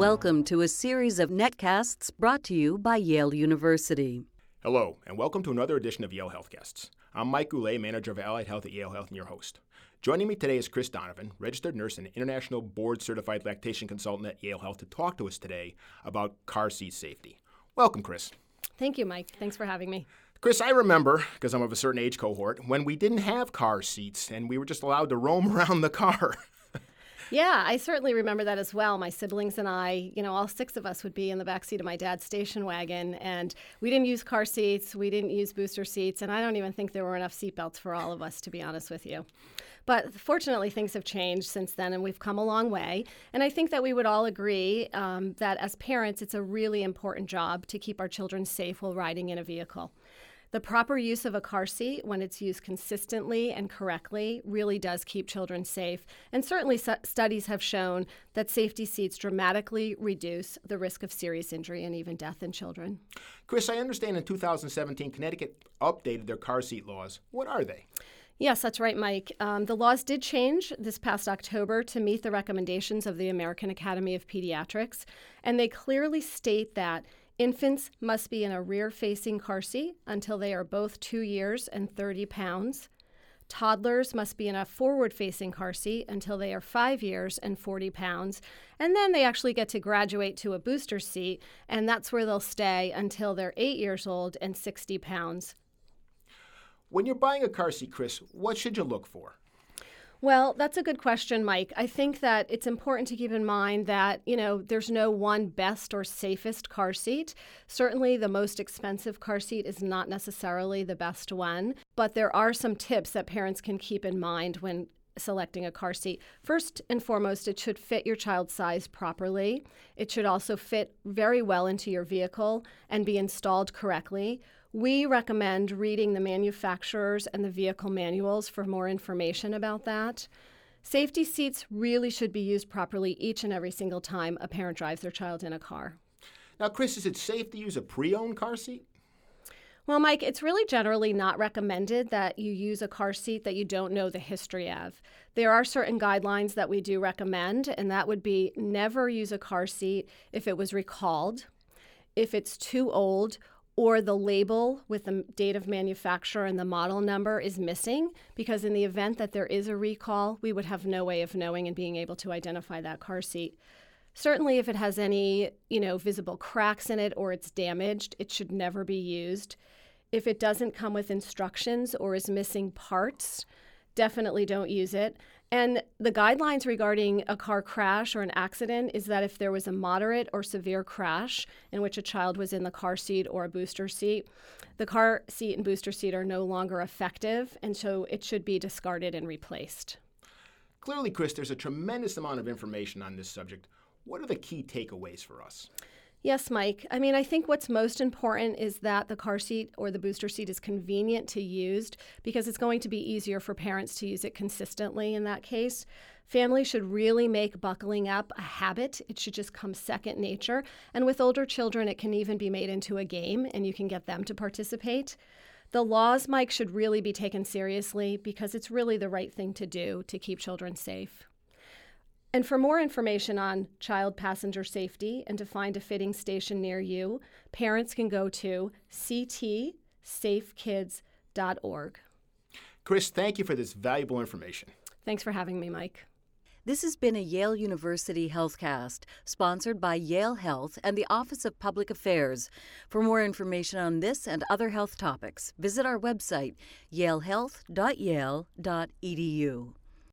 Welcome to a series of netcasts brought to you by Yale University. Hello, and welcome to another edition of Yale Health Guests. I'm Mike Goulet, manager of Allied Health at Yale Health, and your host. Joining me today is Cris Donovan, registered nurse and international board certified lactation consultant at Yale Health, to talk to us today about car seat safety. Welcome, Cris. Thank you, Mike. Thanks for having me. Cris, I remember, because I'm of a certain age cohort, when we didn't have car seats and we were just allowed to roam around the car. Yeah, I certainly remember that as well. My siblings and I, you know, all six of us would be in the back seat of my dad's station wagon, and we didn't use car seats, we didn't use booster seats, and I don't even think there were enough seatbelts for all of us, to be honest with you. But fortunately, things have changed since then, and we've come a long way. And I think that we would all agree um, that as parents, it's a really important job to keep our children safe while riding in a vehicle. The proper use of a car seat, when it's used consistently and correctly, really does keep children safe. And certainly, su- studies have shown that safety seats dramatically reduce the risk of serious injury and even death in children. Cris, I understand in 2017, Connecticut updated their car seat laws. What are they? Yes, that's right, Mike. Um, the laws did change this past October to meet the recommendations of the American Academy of Pediatrics, and they clearly state that Infants must be in a rear facing car seat until they are both two years and 30 pounds. Toddlers must be in a forward facing car seat until they are five years and 40 pounds. And then they actually get to graduate to a booster seat, and that's where they'll stay until they're eight years old and 60 pounds. When you're buying a car seat, Cris, what should you look for? Well, that's a good question, Mike. I think that it's important to keep in mind that, you know, there's no one best or safest car seat. Certainly, the most expensive car seat is not necessarily the best one, but there are some tips that parents can keep in mind when selecting a car seat. First and foremost, it should fit your child's size properly. It should also fit very well into your vehicle and be installed correctly. We recommend reading the manufacturers and the vehicle manuals for more information about that. Safety seats really should be used properly each and every single time a parent drives their child in a car. Now, Cris, is it safe to use a pre owned car seat? Well, Mike, it's really generally not recommended that you use a car seat that you don't know the history of. There are certain guidelines that we do recommend, and that would be never use a car seat if it was recalled, if it's too old, or the label with the date of manufacture and the model number is missing because in the event that there is a recall, we would have no way of knowing and being able to identify that car seat. Certainly if it has any, you know, visible cracks in it or it's damaged, it should never be used. If it doesn't come with instructions or is missing parts, definitely don't use it. And the guidelines regarding a car crash or an accident is that if there was a moderate or severe crash in which a child was in the car seat or a booster seat, the car seat and booster seat are no longer effective, and so it should be discarded and replaced. Clearly, Cris, there's a tremendous amount of information on this subject. What are the key takeaways for us? Yes, Mike. I mean, I think what's most important is that the car seat or the booster seat is convenient to use because it's going to be easier for parents to use it consistently in that case. Families should really make buckling up a habit. It should just come second nature. And with older children, it can even be made into a game and you can get them to participate. The laws, Mike, should really be taken seriously because it's really the right thing to do to keep children safe. And for more information on child passenger safety and to find a fitting station near you, parents can go to ctsafekids.org. Cris, thank you for this valuable information. Thanks for having me, Mike. This has been a Yale University HealthCast, sponsored by Yale Health and the Office of Public Affairs. For more information on this and other health topics, visit our website, yalehealth.yale.edu.